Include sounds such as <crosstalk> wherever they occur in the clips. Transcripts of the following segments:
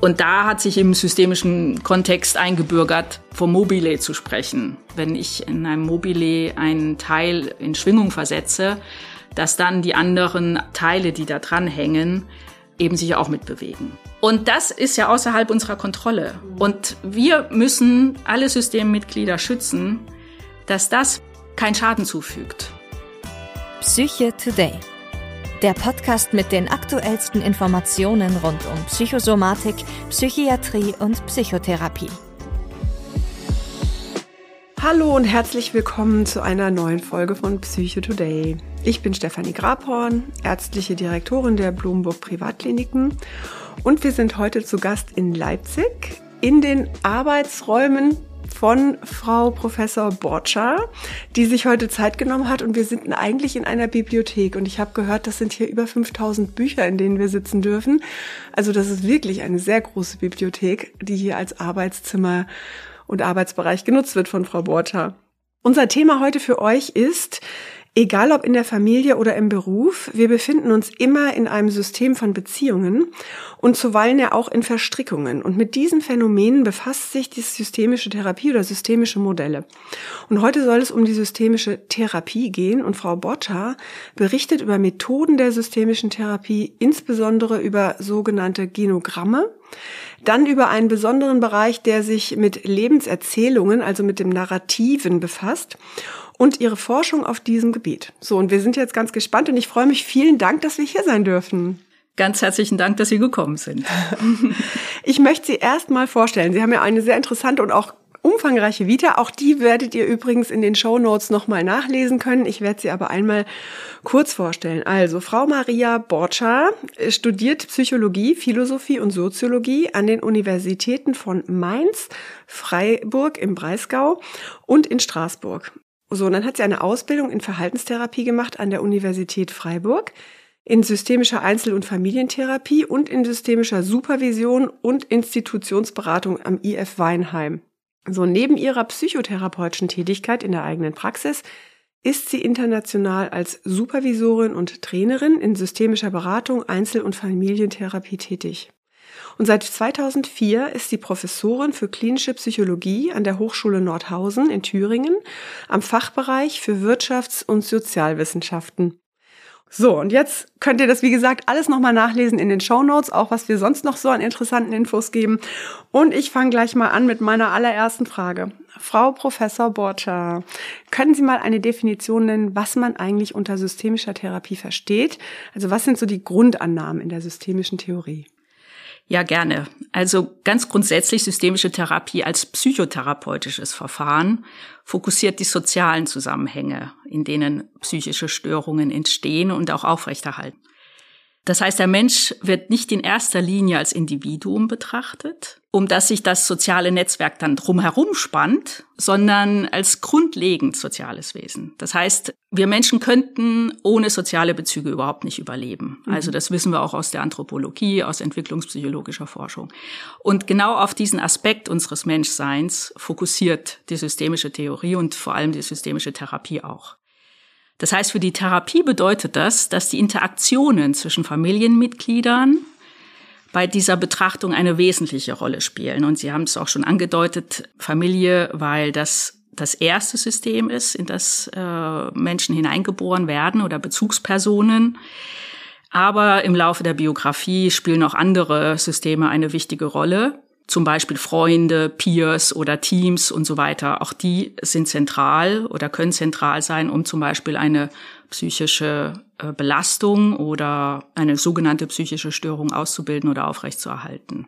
Und da hat sich im systemischen Kontext eingebürgert, vom Mobile zu sprechen. Wenn ich in einem Mobile einen Teil in Schwingung versetze, dass dann die anderen Teile, die da dran hängen, eben sich auch mitbewegen. Und das ist ja außerhalb unserer Kontrolle. Und wir müssen alle Systemmitglieder schützen, dass das keinen Schaden zufügt. Psyche Today. Der Podcast mit den aktuellsten Informationen rund um Psychosomatik, Psychiatrie und Psychotherapie. Hallo und herzlich willkommen zu einer neuen Folge von Psycho Today. Ich bin Stefanie Grabhorn, ärztliche Direktorin der Blumenburg Privatkliniken und wir sind heute zu Gast in Leipzig in den Arbeitsräumen von Frau Professor Borcha, die sich heute Zeit genommen hat und wir sind eigentlich in einer Bibliothek und ich habe gehört, das sind hier über 5000 Bücher, in denen wir sitzen dürfen. Also das ist wirklich eine sehr große Bibliothek, die hier als Arbeitszimmer und Arbeitsbereich genutzt wird von Frau Borcha. Unser Thema heute für euch ist, egal ob in der Familie oder im Beruf, wir befinden uns immer in einem System von Beziehungen und zuweilen ja auch in Verstrickungen. Und mit diesen Phänomenen befasst sich die systemische Therapie oder systemische Modelle. Und heute soll es um die systemische Therapie gehen und Frau Botta berichtet über Methoden der systemischen Therapie, insbesondere über sogenannte Genogramme, dann über einen besonderen Bereich, der sich mit Lebenserzählungen, also mit dem Narrativen befasst und ihre Forschung auf diesem Gebiet. So, und wir sind jetzt ganz gespannt und ich freue mich. Vielen Dank, dass wir hier sein dürfen. Ganz herzlichen Dank, dass Sie gekommen sind. <laughs> ich möchte Sie erst mal vorstellen. Sie haben ja eine sehr interessante und auch umfangreiche Vita. Auch die werdet ihr übrigens in den Show Notes nochmal nachlesen können. Ich werde sie aber einmal kurz vorstellen. Also, Frau Maria Borcha studiert Psychologie, Philosophie und Soziologie an den Universitäten von Mainz, Freiburg im Breisgau und in Straßburg. So, und dann hat sie eine Ausbildung in Verhaltenstherapie gemacht an der Universität Freiburg, in systemischer Einzel- und Familientherapie und in systemischer Supervision und Institutionsberatung am IF Weinheim. So, neben ihrer psychotherapeutischen Tätigkeit in der eigenen Praxis ist sie international als Supervisorin und Trainerin in systemischer Beratung, Einzel- und Familientherapie tätig. Und seit 2004 ist sie Professorin für klinische Psychologie an der Hochschule Nordhausen in Thüringen am Fachbereich für Wirtschafts- und Sozialwissenschaften. So, und jetzt könnt ihr das, wie gesagt, alles nochmal nachlesen in den Show Notes, auch was wir sonst noch so an interessanten Infos geben. Und ich fange gleich mal an mit meiner allerersten Frage. Frau Professor Borcha, können Sie mal eine Definition nennen, was man eigentlich unter systemischer Therapie versteht? Also was sind so die Grundannahmen in der systemischen Theorie? Ja, gerne. Also ganz grundsätzlich systemische Therapie als psychotherapeutisches Verfahren fokussiert die sozialen Zusammenhänge, in denen psychische Störungen entstehen und auch aufrechterhalten. Das heißt, der Mensch wird nicht in erster Linie als Individuum betrachtet, um das sich das soziale Netzwerk dann drumherum spannt, sondern als grundlegend soziales Wesen. Das heißt, wir Menschen könnten ohne soziale Bezüge überhaupt nicht überleben. Mhm. Also das wissen wir auch aus der Anthropologie, aus entwicklungspsychologischer Forschung. Und genau auf diesen Aspekt unseres Menschseins fokussiert die systemische Theorie und vor allem die systemische Therapie auch. Das heißt, für die Therapie bedeutet das, dass die Interaktionen zwischen Familienmitgliedern bei dieser Betrachtung eine wesentliche Rolle spielen. Und Sie haben es auch schon angedeutet, Familie, weil das das erste System ist, in das äh, Menschen hineingeboren werden oder Bezugspersonen. Aber im Laufe der Biografie spielen auch andere Systeme eine wichtige Rolle zum Beispiel Freunde, Peers oder Teams und so weiter, auch die sind zentral oder können zentral sein, um zum Beispiel eine psychische äh, Belastung oder eine sogenannte psychische Störung auszubilden oder aufrechtzuerhalten.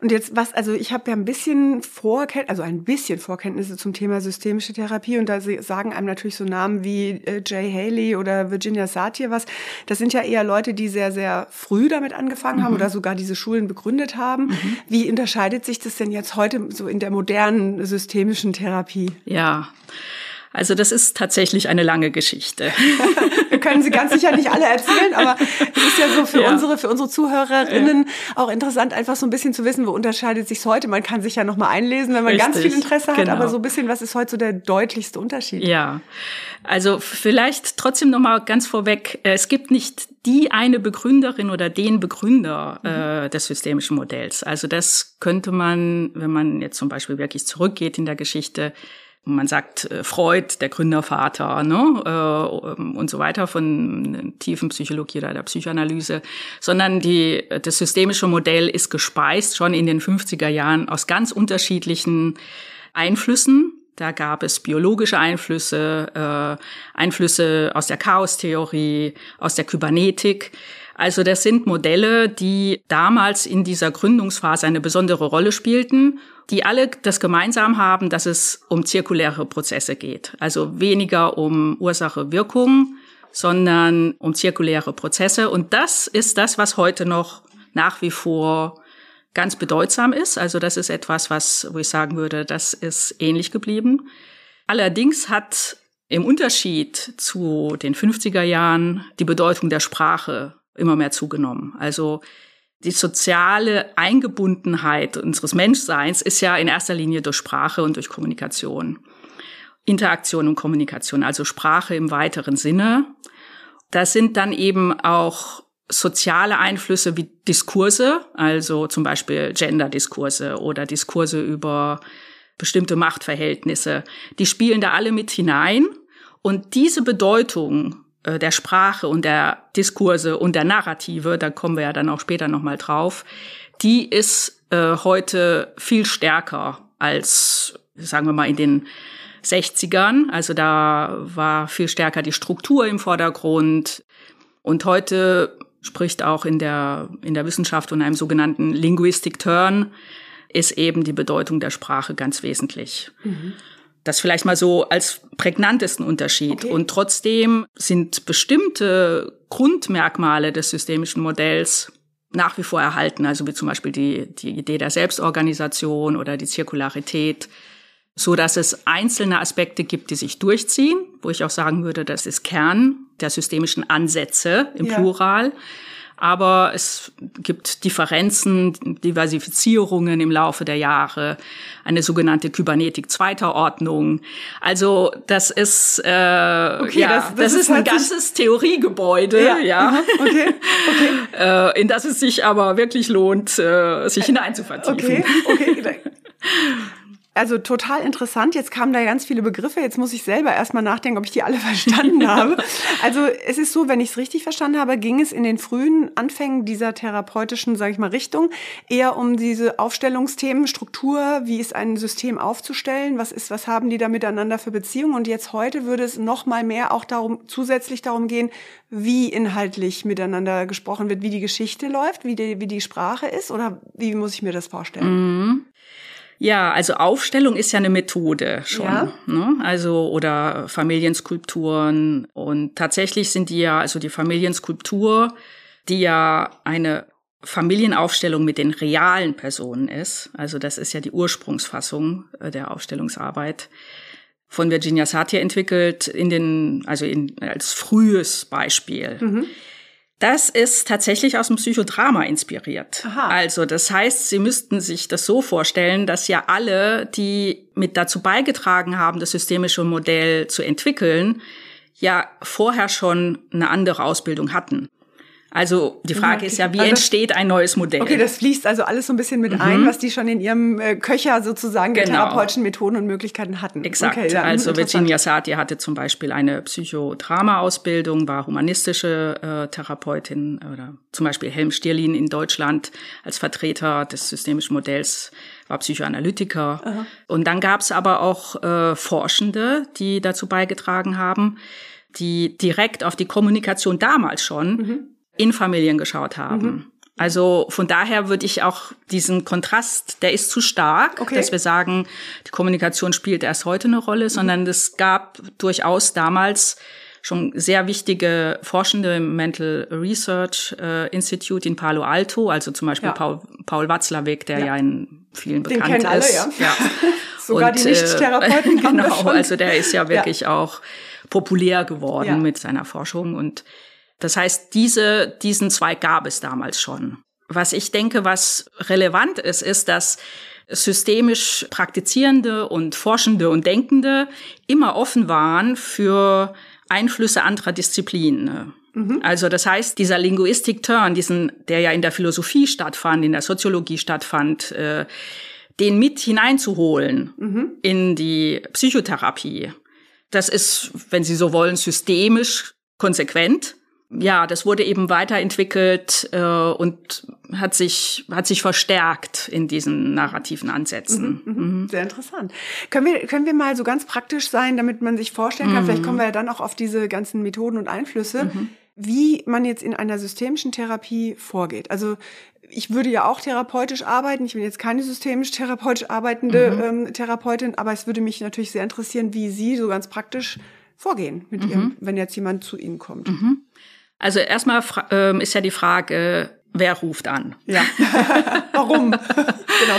Und jetzt was, also ich habe ja ein bisschen Vorkenntnisse, also ein bisschen Vorkenntnisse zum Thema systemische Therapie und da sagen einem natürlich so Namen wie äh, Jay Haley oder Virginia Satir was. Das sind ja eher Leute, die sehr, sehr früh damit angefangen mhm. haben oder sogar diese Schulen begründet haben. Mhm. Wie unterscheidet sich das denn jetzt heute so in der modernen systemischen Therapie? Ja. Also das ist tatsächlich eine lange Geschichte. <laughs> können sie ganz sicher nicht alle erzählen, aber es ist ja so für ja. unsere, für unsere Zuhörerinnen ja. auch interessant, einfach so ein bisschen zu wissen, wo unterscheidet sich heute. Man kann sich ja noch mal einlesen, wenn man Richtig. ganz viel Interesse hat, genau. aber so ein bisschen, was ist heute so der deutlichste Unterschied? Ja. Also vielleicht trotzdem noch mal ganz vorweg, es gibt nicht die eine Begründerin oder den Begründer mhm. äh, des systemischen Modells. Also das könnte man, wenn man jetzt zum Beispiel wirklich zurückgeht in der Geschichte, man sagt äh, Freud, der Gründervater, ne, äh, und so weiter von tiefen Psychologie oder der Psychoanalyse, sondern die, das systemische Modell ist gespeist schon in den 50er Jahren aus ganz unterschiedlichen Einflüssen. Da gab es biologische Einflüsse, äh, Einflüsse aus der Chaostheorie, aus der Kybernetik. Also das sind Modelle, die damals in dieser Gründungsphase eine besondere Rolle spielten, die alle das gemeinsam haben, dass es um zirkuläre Prozesse geht. Also weniger um Ursache-Wirkung, sondern um zirkuläre Prozesse. Und das ist das, was heute noch nach wie vor ganz bedeutsam ist. Also das ist etwas, was, wo ich sagen würde, das ist ähnlich geblieben. Allerdings hat im Unterschied zu den 50er Jahren die Bedeutung der Sprache immer mehr zugenommen. Also die soziale Eingebundenheit unseres Menschseins ist ja in erster Linie durch Sprache und durch Kommunikation. Interaktion und Kommunikation, also Sprache im weiteren Sinne. Das sind dann eben auch soziale Einflüsse wie Diskurse, also zum Beispiel Gender-Diskurse oder Diskurse über bestimmte Machtverhältnisse. Die spielen da alle mit hinein. Und diese Bedeutung äh, der Sprache und der Diskurse und der Narrative, da kommen wir ja dann auch später nochmal drauf, die ist äh, heute viel stärker als, sagen wir mal, in den 60ern. Also da war viel stärker die Struktur im Vordergrund. Und heute spricht auch in der, in der Wissenschaft von einem sogenannten Linguistic Turn, ist eben die Bedeutung der Sprache ganz wesentlich. Mhm. Das vielleicht mal so als prägnantesten Unterschied. Okay. Und trotzdem sind bestimmte Grundmerkmale des systemischen Modells nach wie vor erhalten, also wie zum Beispiel die, die Idee der Selbstorganisation oder die Zirkularität, so dass es einzelne Aspekte gibt, die sich durchziehen, wo ich auch sagen würde, das ist Kern der systemischen Ansätze im ja. Plural aber es gibt Differenzen, Diversifizierungen im Laufe der Jahre, eine sogenannte Kybernetik zweiter Ordnung. Also das ist äh, okay, ja, das, das, das ist, ist ein ganzes Theoriegebäude, ja, ja. Okay, okay. <laughs> äh, in das es sich aber wirklich lohnt, äh, sich hineinzuvertiefen. Okay, okay. Also total interessant. Jetzt kamen da ganz viele Begriffe. Jetzt muss ich selber erstmal nachdenken, ob ich die alle <laughs> verstanden habe. Also es ist so, wenn ich es richtig verstanden habe, ging es in den frühen Anfängen dieser therapeutischen, sage ich mal, Richtung eher um diese Aufstellungsthemen, Struktur, wie ist ein System aufzustellen, was ist, was haben die da miteinander für Beziehungen. Und jetzt heute würde es noch mal mehr auch darum, zusätzlich darum gehen, wie inhaltlich miteinander gesprochen wird, wie die Geschichte läuft, wie die, wie die Sprache ist oder wie muss ich mir das vorstellen? Mhm. Ja, also Aufstellung ist ja eine Methode schon. Ja. Ne? Also oder Familienskulpturen. Und tatsächlich sind die ja, also die Familienskulptur, die ja eine Familienaufstellung mit den realen Personen ist. Also das ist ja die Ursprungsfassung äh, der Aufstellungsarbeit von Virginia Satir entwickelt in den, also in, als frühes Beispiel. Mhm. Das ist tatsächlich aus dem Psychodrama inspiriert. Aha. Also das heißt, Sie müssten sich das so vorstellen, dass ja alle, die mit dazu beigetragen haben, das systemische Modell zu entwickeln, ja vorher schon eine andere Ausbildung hatten. Also die Frage ist ja, wie also entsteht ein neues Modell? Okay, das fließt also alles so ein bisschen mit mhm. ein, was die schon in ihrem äh, Köcher sozusagen genau. therapeutischen Methoden und Möglichkeiten hatten. Exakt. Okay, ja, also Virginia Satir hatte zum Beispiel eine Psychodrama-Ausbildung, war humanistische äh, Therapeutin oder zum Beispiel Helm Stierlin in Deutschland als Vertreter des systemischen Modells war Psychoanalytiker. Aha. Und dann gab es aber auch äh, Forschende, die dazu beigetragen haben, die direkt auf die Kommunikation damals schon mhm in Familien geschaut haben. Mhm. Also von daher würde ich auch diesen Kontrast, der ist zu stark, okay. dass wir sagen, die Kommunikation spielt erst heute eine Rolle, mhm. sondern es gab durchaus damals schon sehr wichtige Forschende im Mental Research äh, Institute in Palo Alto, also zum Beispiel ja. Paul, Paul Watzlawick, der ja. ja in vielen Den bekannt alle, ist. Ja. ja. <laughs> Sogar Und, die Nicht-Therapeuten. <laughs> Äh, genau, also der ist ja wirklich auch populär geworden mit seiner Forschung und das heißt, diese, diesen Zweig gab es damals schon. Was ich denke, was relevant ist, ist, dass systemisch Praktizierende und Forschende und Denkende immer offen waren für Einflüsse anderer Disziplinen. Also das heißt, dieser Linguistik-Turn, diesen, der ja in der Philosophie stattfand, in der Soziologie stattfand, äh, den mit hineinzuholen in die Psychotherapie. Das ist, wenn Sie so wollen, systemisch konsequent. Ja, das wurde eben weiterentwickelt äh, und hat sich hat sich verstärkt in diesen narrativen Ansätzen. Mhm. Sehr interessant. Können wir, können wir mal so ganz praktisch sein, damit man sich vorstellen kann, vielleicht kommen wir ja dann auch auf diese ganzen Methoden und Einflüsse, wie man jetzt in einer systemischen Therapie vorgeht. Also ich würde ja auch therapeutisch arbeiten. Ich bin jetzt keine systemisch therapeutisch arbeitende ähm, Therapeutin, aber es würde mich natürlich sehr interessieren, wie Sie so ganz praktisch vorgehen mit Ihrem, wenn jetzt jemand zu Ihnen kommt. Also erstmal ähm, ist ja die Frage, wer ruft an? Ja. <laughs> warum? genau,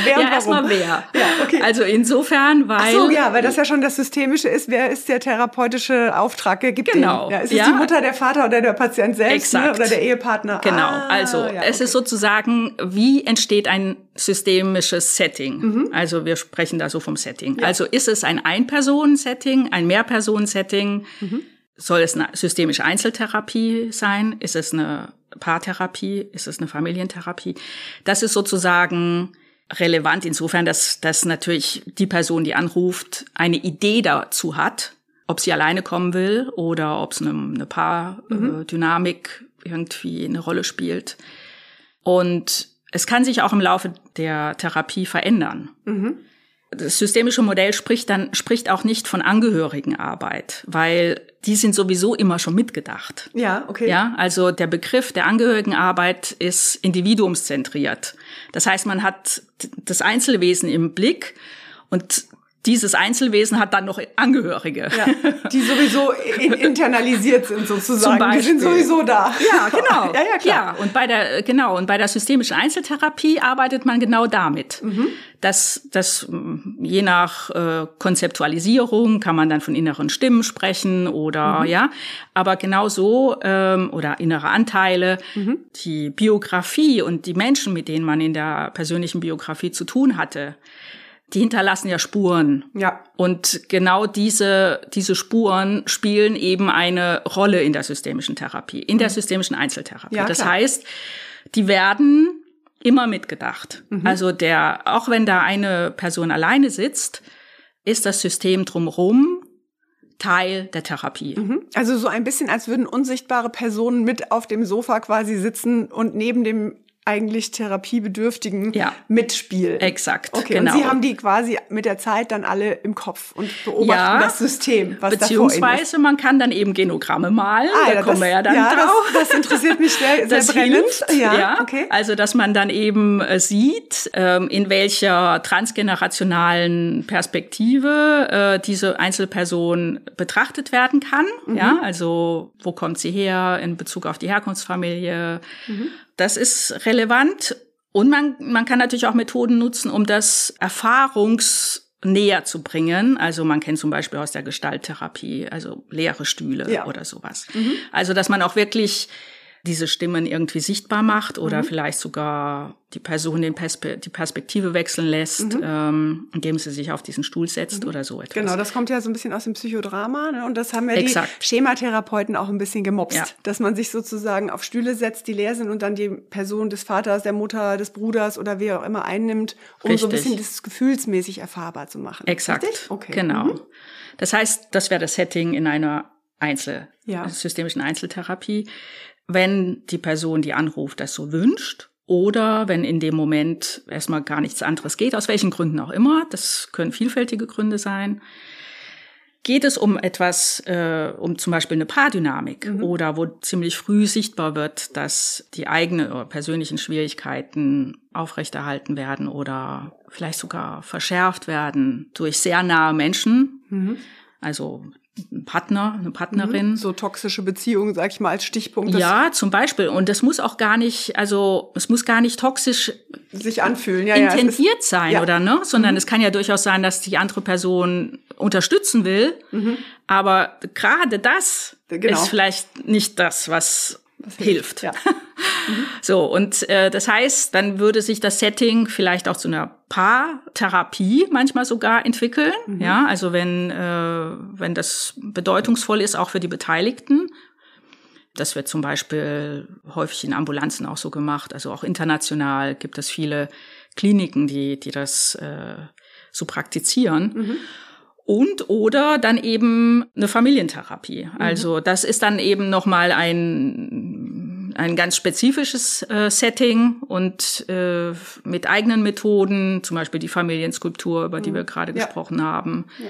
wer und ja, erstmal warum? wer. Ja, okay. Also insofern, weil Ach so, ja, weil das ja schon das Systemische ist. Wer ist der therapeutische Auftrag? Gibt Genau, den. Ja, ist es ja. die Mutter, der Vater oder der Patient selbst ne? Oder der Ehepartner? Genau, Ah, also ja, es okay. ist sozusagen, wie entsteht ein systemisches Setting? Mhm. Also wir sprechen da so vom Setting. Also ist es ein Ein-Personen-Setting, ein Mehr-Personen-Setting? Mhm. Soll es eine systemische Einzeltherapie sein? Ist es eine Paartherapie? Ist es eine Familientherapie? Das ist sozusagen relevant insofern, dass, dass natürlich die Person, die anruft, eine Idee dazu hat, ob sie alleine kommen will oder ob es eine, eine Paardynamik irgendwie eine Rolle spielt. Und es kann sich auch im Laufe der Therapie verändern. Das systemische Modell spricht dann, spricht auch nicht von Angehörigenarbeit, weil die sind sowieso immer schon mitgedacht. Ja, okay. Ja, also der Begriff der Angehörigenarbeit ist individuumszentriert. Das heißt, man hat das Einzelwesen im Blick und dieses Einzelwesen hat dann noch Angehörige. Ja, die sowieso in, internalisiert sind sozusagen. Die sind sowieso da. Ja, genau. <laughs> ja, ja, klar. Ja, und bei der genau und bei der systemischen Einzeltherapie arbeitet man genau damit. Mhm. Das, das je nach äh, Konzeptualisierung kann man dann von inneren Stimmen sprechen oder Mhm. ja, aber genau so ähm, oder innere Anteile, Mhm. die Biografie und die Menschen, mit denen man in der persönlichen Biografie zu tun hatte, die hinterlassen ja Spuren. Ja. Und genau diese, diese Spuren spielen eben eine Rolle in der systemischen Therapie, in der systemischen Einzeltherapie. Mhm. Ja, das klar. heißt, die werden immer mitgedacht. Mhm. Also der, auch wenn da eine Person alleine sitzt, ist das System drumherum Teil der Therapie. Mhm. Also so ein bisschen, als würden unsichtbare Personen mit auf dem Sofa quasi sitzen und neben dem eigentlich Therapiebedürftigen Ja. mitspielen. Exakt, Okay, genau. und Sie haben die quasi mit der Zeit dann alle im Kopf und beobachten Ja, das System, was. Beziehungsweise man kann dann eben Genogramme malen, Ah, da ja, kommen das, wir ja dann ja, drauf. Das, das interessiert mich sehr, <laughs> sehr das brennend. hilft, ja, okay. Also, dass man dann eben äh, sieht, ähm, in welcher transgenerationalen Perspektive äh, diese Einzelperson betrachtet werden kann. Mhm. Ja, also wo kommt sie her in Bezug auf die Herkunftsfamilie? Mhm. Das ist relevant. Und man, man kann natürlich auch Methoden nutzen, um das Erfahrungs näher zu bringen. Also man kennt zum Beispiel aus der Gestalttherapie, also leere Stühle Ja. oder sowas. Also dass man auch wirklich diese Stimmen irgendwie sichtbar macht oder Mhm. vielleicht sogar die Person den Perspe die Perspektive wechseln lässt, ähm, indem sie sich auf diesen Stuhl setzt oder so etwas. Mhm. Genau, das kommt ja so ein bisschen aus dem Psychodrama, ne? Und das haben ja Exakt. die Schematherapeuten auch ein bisschen gemobst, Ja. dass man sich sozusagen auf Stühle setzt, die leer sind und dann die Person des Vaters, der Mutter, des Bruders oder wer auch immer einnimmt, um so ein Richtig. bisschen das gefühlsmäßig erfahrbar zu machen. Exakt. Richtig? Okay. Genau. Mhm. Das heißt, das wäre das Setting in einer Einzel Ja. systemischen Einzeltherapie, wenn die Person, die anruft, das so wünscht. Oder wenn in dem Moment erstmal gar nichts anderes geht, aus welchen Gründen auch immer, das können vielfältige Gründe sein, geht es um etwas, äh, um zum Beispiel eine Paardynamik oder wo ziemlich früh sichtbar wird, dass die eigenen oder persönlichen Schwierigkeiten aufrechterhalten werden oder vielleicht sogar verschärft werden durch sehr nahe Menschen. Also ein Partner, eine Partnerin. So toxische Beziehungen, sag ich mal, als Stichpunkt. Ja, zum Beispiel. Und das muss auch gar nicht, also es muss gar nicht toxisch sich anfühlen, ja, intendiert ja, ist, sein, ja. oder ne? Sondern mhm. es kann ja durchaus sein, dass die andere Person unterstützen will. Mhm. Aber gerade das genau. ist vielleicht nicht das, was, hilft. hilft. Ja. Mhm. <laughs> So, und äh, das heißt, dann würde sich das Setting vielleicht auch zu einer Paartherapie manchmal sogar entwickeln. Mhm. Ja, also wenn, äh, wenn das bedeutungsvoll ist, auch für die Beteiligten. Das wird zum Beispiel häufig in Ambulanzen auch so gemacht. Also auch international gibt es viele Kliniken, die, die das äh, so praktizieren. Mhm und oder dann eben eine Familientherapie. Mhm. Also das ist dann eben noch mal ein ein ganz spezifisches äh, Setting und äh, mit eigenen Methoden, zum Beispiel die Familienskulptur, über die mhm. wir gerade ja. gesprochen haben. Ja.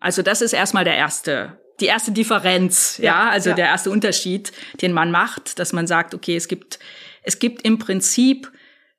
Also das ist erstmal der erste die erste Differenz, ja, ja also der erste Unterschied, den man macht, dass man sagt, okay, es gibt es gibt im Prinzip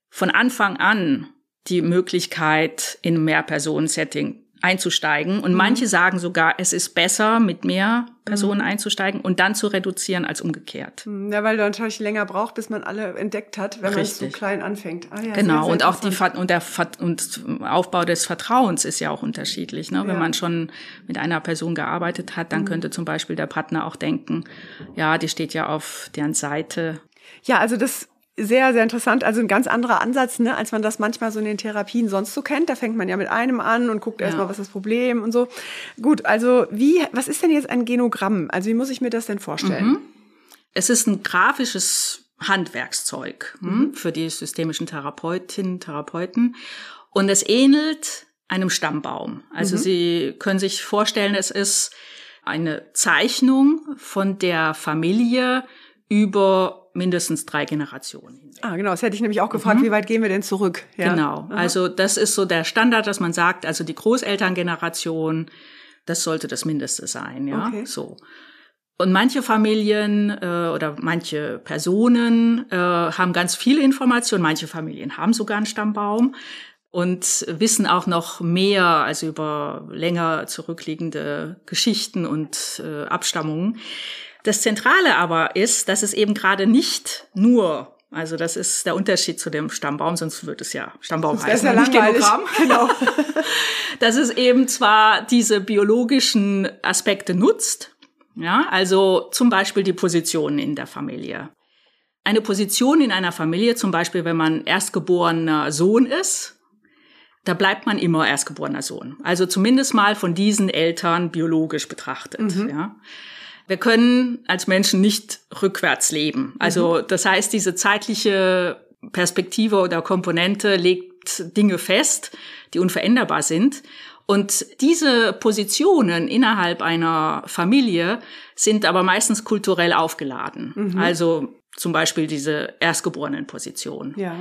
von Anfang an die Möglichkeit in Mehrpersonen-Setting einzusteigen. Und mhm. manche sagen sogar, es ist besser, mit mehr Personen mhm. einzusteigen und dann zu reduzieren als umgekehrt. Mhm, ja, weil du natürlich länger braucht, bis man alle entdeckt hat, wenn Richtig. man so klein anfängt. Ah, ja, genau, sehr, sehr und auch die und der und Aufbau des Vertrauens ist ja auch unterschiedlich. Ne? Wenn ja. man schon mit einer Person gearbeitet hat, dann mhm. könnte zum Beispiel der Partner auch denken, ja, die steht ja auf deren Seite. Ja, also das sehr, sehr interessant. Also ein ganz anderer Ansatz, ne, als man das manchmal so in den Therapien sonst so kennt. Da fängt man ja mit einem an und guckt ja. erstmal, was ist das Problem und so. Gut, also wie, was ist denn jetzt ein Genogramm? Also wie muss ich mir das denn vorstellen? Mhm. Es ist ein grafisches Handwerkszeug hm, mhm. für die systemischen Therapeutinnen, Therapeuten. Und es ähnelt einem Stammbaum. Also mhm. Sie können sich vorstellen, es ist eine Zeichnung von der Familie über mindestens drei Generationen hinweg. Ah, genau. Das hätte ich nämlich auch gefragt, mhm. wie weit gehen wir denn zurück? Ja. Genau. Also das ist so der Standard, dass man sagt, also die Großelterngeneration, das sollte das Mindeste sein, ja. Okay. So. Und manche Familien äh, oder manche Personen äh, haben ganz viele Informationen, manche Familien haben sogar einen Stammbaum und wissen auch noch mehr, also über länger zurückliegende Geschichten und äh, Abstammungen. Das Zentrale aber ist, dass es eben gerade nicht nur also das ist der Unterschied zu dem Stammbaum, sonst wird es ja Stammbaum das heißen, ja nicht Genogramm. <laughs> Genau. <laughs> dass es eben zwar diese biologischen Aspekte nutzt, ja, also zum Beispiel die Positionen in der Familie. Eine Position in einer Familie, zum Beispiel wenn man erstgeborener Sohn ist, da bleibt man immer erstgeborener Sohn. Also zumindest mal von diesen Eltern biologisch betrachtet, mhm. ja. Wir können als Menschen nicht rückwärts leben. Also mhm. das heißt, diese zeitliche Perspektive oder Komponente legt Dinge fest, die unveränderbar sind. Und diese Positionen innerhalb einer Familie sind aber meistens kulturell aufgeladen. Mhm. Also zum Beispiel diese Erstgeborenenposition. Ja.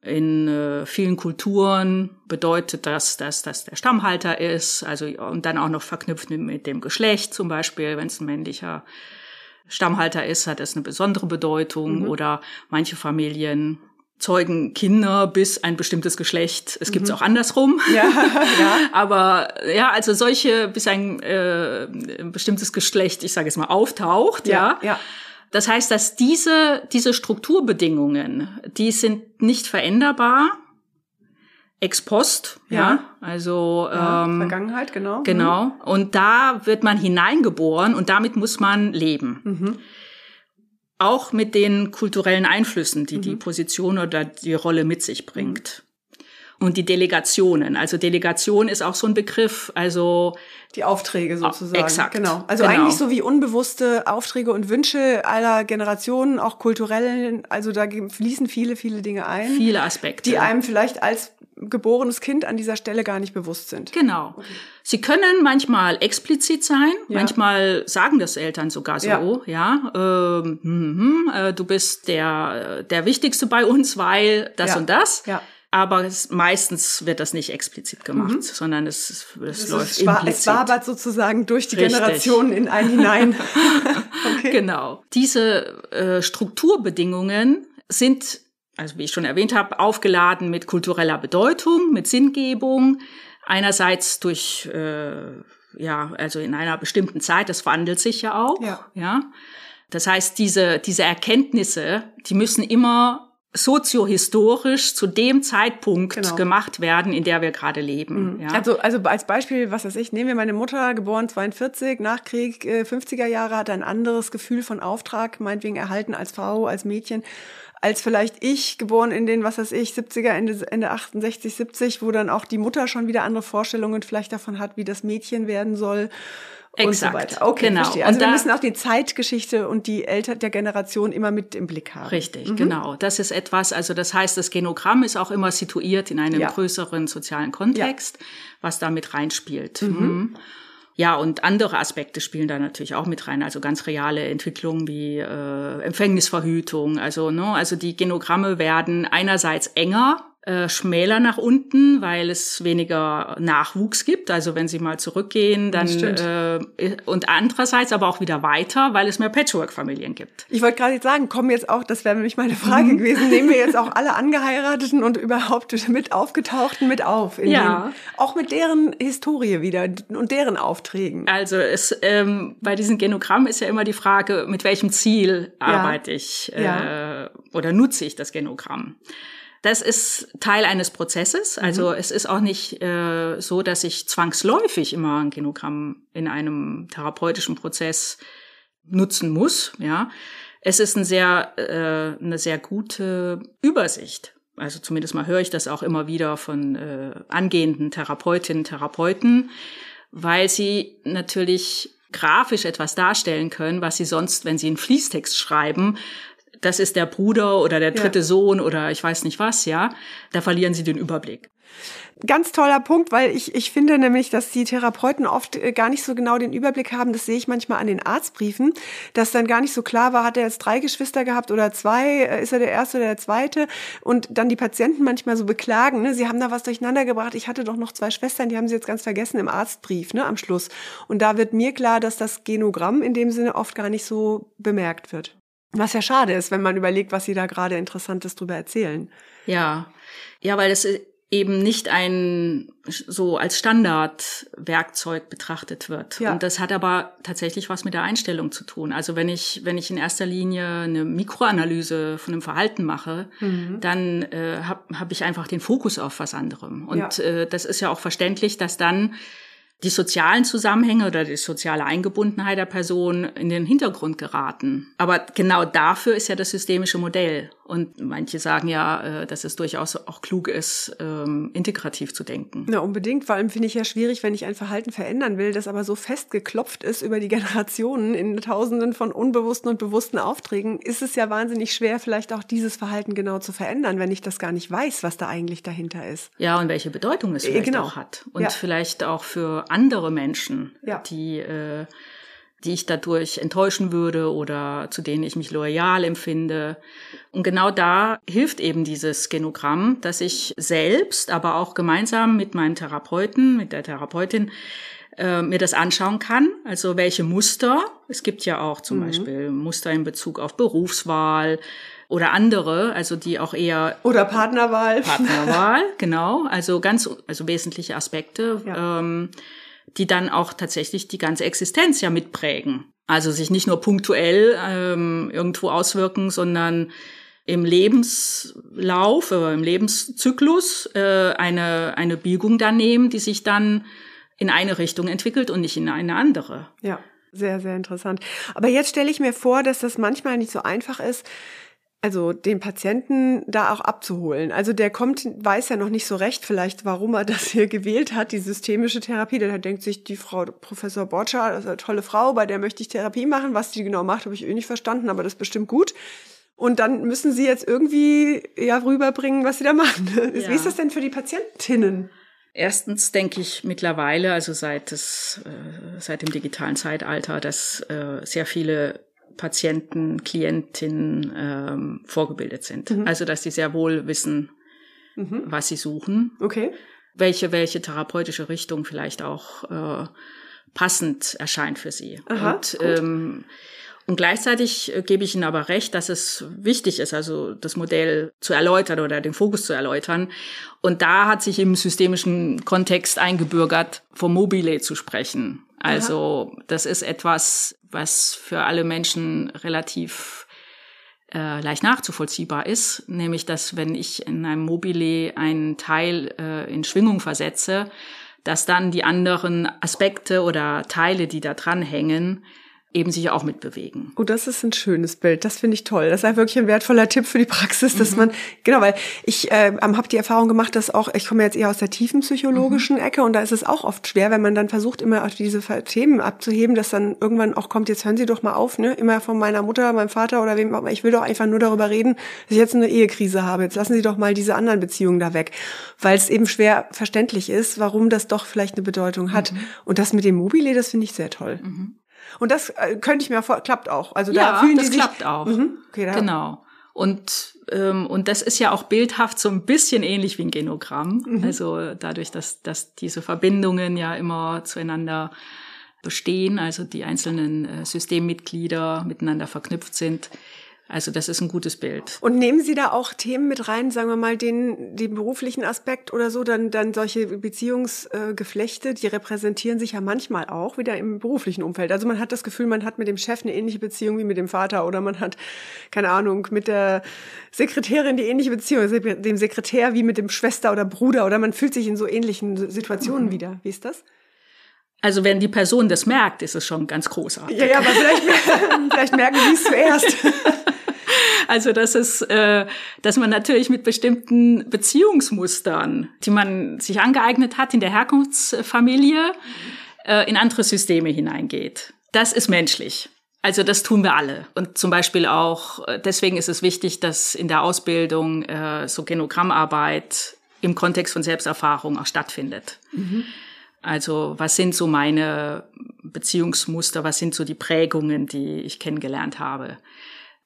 In äh, vielen Kulturen bedeutet das, dass das der Stammhalter ist, also und dann auch noch verknüpft mit dem Geschlecht zum Beispiel, wenn es ein männlicher Stammhalter ist, hat es eine besondere Bedeutung mhm. oder manche Familien zeugen Kinder bis ein bestimmtes Geschlecht. Es gibt's mhm. auch andersrum. <laughs> Ja, ja. Aber ja, also solche bis ein, äh, ein bestimmtes Geschlecht, ich sage jetzt mal, auftaucht, ja, ja, ja das heißt, dass diese, diese Strukturbedingungen, die sind nicht veränderbar. Ex post, ja, ja also ja, ähm, Vergangenheit, genau. Genau. Mhm. Und da wird man hineingeboren und damit muss man leben. Mhm. Auch mit den kulturellen Einflüssen, die mhm. die Position oder die Rolle mit sich bringt und die Delegationen. Also Delegation ist auch so ein Begriff, also die Aufträge ah, sozusagen. Exakt. Genau. Also genau. eigentlich so wie unbewusste Aufträge und Wünsche aller Generationen, auch kulturellen, also da fließen viele, viele Dinge ein. Viele Aspekte. Die einem vielleicht als geborenes Kind an dieser Stelle gar nicht bewusst sind. Genau. Sie können manchmal explizit sein, ja. manchmal sagen das Eltern sogar so, ja, ja ähm, hm, äh, du bist der der wichtigste bei uns, weil das ja. und das. Ja. Aber es, meistens wird das nicht explizit gemacht, mhm. sondern es, es, es läuft ist, implizit. Es wabert sozusagen durch die Richtig. Generationen in einen hinein. <laughs> okay. Genau. Diese äh, Strukturbedingungen sind, also wie ich schon erwähnt habe, aufgeladen mit kultureller Bedeutung, mit Sinngebung. Einerseits durch äh, ja, also in einer bestimmten Zeit, das wandelt sich ja auch, Ja. ja. Das heißt, diese, diese Erkenntnisse, die müssen immer soziohistorisch zu dem Zeitpunkt Genau. gemacht werden, in der wir gerade leben. Ja? Also, also als Beispiel, was weiß ich, nehmen wir meine Mutter, geboren 42, Nachkrieg, äh, 50er Jahre, hat ein anderes Gefühl von Auftrag, meinetwegen erhalten als Frau, als Mädchen, als vielleicht ich, geboren in den, was weiß ich, 70er, Ende, Ende 68, 70, wo dann auch die Mutter schon wieder andere Vorstellungen vielleicht davon hat, wie das Mädchen werden soll. Und Exakt, so weiter. Okay, genau. verstehe. Also Und wir da- müssen auch die Zeitgeschichte und die Älter der Generation immer mit im Blick haben. Richtig, genau. Das ist etwas, also das heißt, das Genogramm ist auch immer situiert in einem Ja. größeren sozialen Kontext, was da mit reinspielt. Mhm. Ja, und andere Aspekte spielen da natürlich auch mit rein, also ganz reale Entwicklungen wie äh, Empfängnisverhütung. Also, ne, also die Genogramme werden einerseits enger, äh, schmäler nach unten, weil es weniger Nachwuchs gibt. Also wenn Sie mal zurückgehen, dann äh, und andererseits aber auch wieder weiter, weil es mehr Patchwork-Familien gibt. Ich wollte gerade sagen, kommen jetzt auch, das wäre nämlich meine Frage Mhm. gewesen, nehmen wir jetzt auch <laughs> alle Angeheirateten und überhaupt mit Aufgetauchten mit auf. In Ja. Den, auch mit deren Historie wieder und deren Aufträgen. Also es ähm, bei diesen Genogrammen ist ja immer die Frage, mit welchem Ziel arbeite ich äh, Ja. oder nutze ich das Genogramm. Das ist Teil eines Prozesses. Also es ist auch nicht äh, so, dass ich zwangsläufig immer ein Genogramm in einem therapeutischen Prozess nutzen muss. Ja, es ist ein sehr, äh, eine sehr gute Übersicht. Also zumindest mal höre ich das auch immer wieder von äh, angehenden Therapeutinnen, Therapeuten, weil sie natürlich grafisch etwas darstellen können, was sie sonst, wenn sie einen Fließtext schreiben, das ist der Bruder oder der dritte Ja. Sohn oder ich weiß nicht was, ja, da verlieren sie den Überblick. Ganz toller Punkt, weil ich, ich finde nämlich, dass die Therapeuten oft äh, gar nicht so genau den Überblick haben. Das sehe ich manchmal an den Arztbriefen, dass dann gar nicht so klar war, hat er jetzt drei Geschwister gehabt oder zwei, äh, ist er der erste oder der zweite? Und dann die Patienten manchmal so beklagen, ne, sie haben da was durcheinander gebracht. Ich hatte doch noch zwei Schwestern, die haben sie jetzt ganz vergessen im Arztbrief, ne, am Schluss. Und da wird mir klar, dass das Genogramm in dem Sinne oft gar nicht so bemerkt wird. Was ja schade ist, wenn man überlegt, was sie da gerade Interessantes drüber erzählen. Ja, ja, weil es eben nicht ein so als Standardwerkzeug betrachtet wird. Ja. Und das hat aber tatsächlich was mit der Einstellung zu tun. Also wenn ich wenn ich in erster Linie eine Mikroanalyse von einem Verhalten mache, Mhm. dann äh, habe hab ich einfach den Fokus auf was anderem. Und Ja. äh, das ist ja auch verständlich, dass dann die sozialen Zusammenhänge oder die soziale Eingebundenheit der Person in den Hintergrund geraten. Aber genau dafür ist ja das systemische Modell. Und manche sagen ja, äh, dass es durchaus auch klug ist, ähm, integrativ zu denken. Na, unbedingt. Vor allem finde ich ja schwierig, wenn ich ein Verhalten verändern will, das aber so festgeklopft ist über die <laughs> Generationen in Tausenden von unbewussten und bewussten Aufträgen, ist es ja wahnsinnig schwer, vielleicht auch dieses Verhalten genau zu verändern, wenn ich das gar nicht weiß, was da eigentlich dahinter ist. Ja, und welche Bedeutung es Äh, vielleicht genau. auch hat. Und Ja. vielleicht auch für andere Menschen, Ja. die, äh, die ich dadurch enttäuschen würde oder zu denen ich mich loyal empfinde. Und genau da hilft eben dieses Genogramm, dass ich selbst, aber auch gemeinsam mit meinem Therapeuten, mit der Therapeutin, äh, mir das anschauen kann. Also welche Muster. Es gibt ja auch zum Beispiel Muster in Bezug auf Berufswahl oder andere, also die auch eher Oder Partnerwahl. Partnerwahl, genau. Also ganz, also wesentliche Aspekte, Ja. ähm, die dann auch tatsächlich die ganze Existenz ja mitprägen. Also sich nicht nur punktuell ähm, irgendwo auswirken, sondern im Lebenslauf, äh, im Lebenszyklus äh, eine, eine Biegung dann nehmen, die sich dann in eine Richtung entwickelt und nicht in eine andere. Ja, sehr, sehr interessant. Aber jetzt stelle ich mir vor, dass das manchmal nicht so einfach ist, also den Patienten da auch abzuholen. Also der kommt, weiß ja noch nicht so recht vielleicht, warum er das hier gewählt hat, die systemische Therapie. Der denkt sich, die Frau Professor Boccia, das ist eine tolle Frau, bei der möchte ich Therapie machen. Was die genau macht, habe ich eh nicht verstanden, aber das ist bestimmt gut. Und dann müssen sie jetzt irgendwie ja rüberbringen, was sie da machen. <laughs> Ja. Wie ist das denn für die Patientinnen? Erstens denke ich mittlerweile, also seit, des, äh, seit dem digitalen Zeitalter, dass äh, sehr viele Patienten, Klientinnen ähm, vorgebildet sind. Also dass sie sehr wohl wissen, was sie suchen, Okay. welche, welche therapeutische Richtung vielleicht auch äh, passend erscheint für sie. Aha, und, ähm, Und gleichzeitig äh, gebe ich Ihnen aber recht, dass es wichtig ist, also das Modell zu erläutern oder den Fokus zu erläutern. Und da hat sich im systemischen Kontext eingebürgert, vom Mobile zu sprechen. Also Aha. das ist etwas, was für alle Menschen relativ äh, leicht nachzuvollziehbar ist, nämlich dass wenn ich in einem Mobile einen Teil äh, in Schwingung versetze, dass dann die anderen Aspekte oder Teile, die da dranhängen, eben sich auch mitbewegen. Oh, das ist ein schönes Bild. Das finde ich toll. Das ist wirklich ein wertvoller Tipp für die Praxis, dass mhm. man, genau, weil ich äh, habe die Erfahrung gemacht, dass auch, ich komme jetzt eher aus der tiefen psychologischen mhm. Ecke und da ist es auch oft schwer, wenn man dann versucht, immer auf diese Themen abzuheben, dass dann irgendwann auch kommt, jetzt hören Sie doch mal auf, ne? Immer von meiner Mutter, meinem Vater oder wem auch immer. Ich will doch einfach nur darüber reden, dass ich jetzt eine Ehekrise habe. Jetzt lassen Sie doch mal diese anderen Beziehungen da weg. Weil es eben schwer verständlich ist, warum das doch vielleicht eine Bedeutung hat. Mhm. Und das mit dem Mobile, das finde ich sehr toll. Und das äh, könnte ich mir vor, klappt auch. Also da ja, fühlen das die sich, klappt auch. Mhm, okay, da. Genau. Und ähm, und das ist ja auch bildhaft so ein bisschen ähnlich wie ein Genogramm. Mhm. Also dadurch, dass dass diese Verbindungen ja immer zueinander bestehen, also die einzelnen äh, Systemmitglieder miteinander verknüpft sind, also das ist ein gutes Bild. Und nehmen Sie da auch Themen mit rein, sagen wir mal den, den beruflichen Aspekt oder so, dann, dann solche Beziehungsgeflechte, die repräsentieren sich ja manchmal auch wieder im beruflichen Umfeld. Also man hat das Gefühl, man hat mit dem Chef eine ähnliche Beziehung wie mit dem Vater oder man hat, keine Ahnung, mit der Sekretärin die ähnliche Beziehung, dem Sekretär wie mit dem Schwester oder Bruder oder man fühlt sich in so ähnlichen Situationen mhm. wieder. Wie ist das? Also wenn die Person das merkt, ist es schon ganz großartig. Ja, ja, aber vielleicht, <laughs> vielleicht merken Sie es zuerst. <laughs> Also das ist, äh, dass man natürlich mit bestimmten Beziehungsmustern, die man sich angeeignet hat in der Herkunftsfamilie, äh, in andere Systeme hineingeht. Das ist menschlich. Also das tun wir alle. Und zum Beispiel auch, äh, deswegen ist es wichtig, dass in der Ausbildung äh, so Genogrammarbeit im Kontext von Selbsterfahrung auch stattfindet. Mhm. Also was sind so meine Beziehungsmuster, was sind so die Prägungen, die ich kennengelernt habe?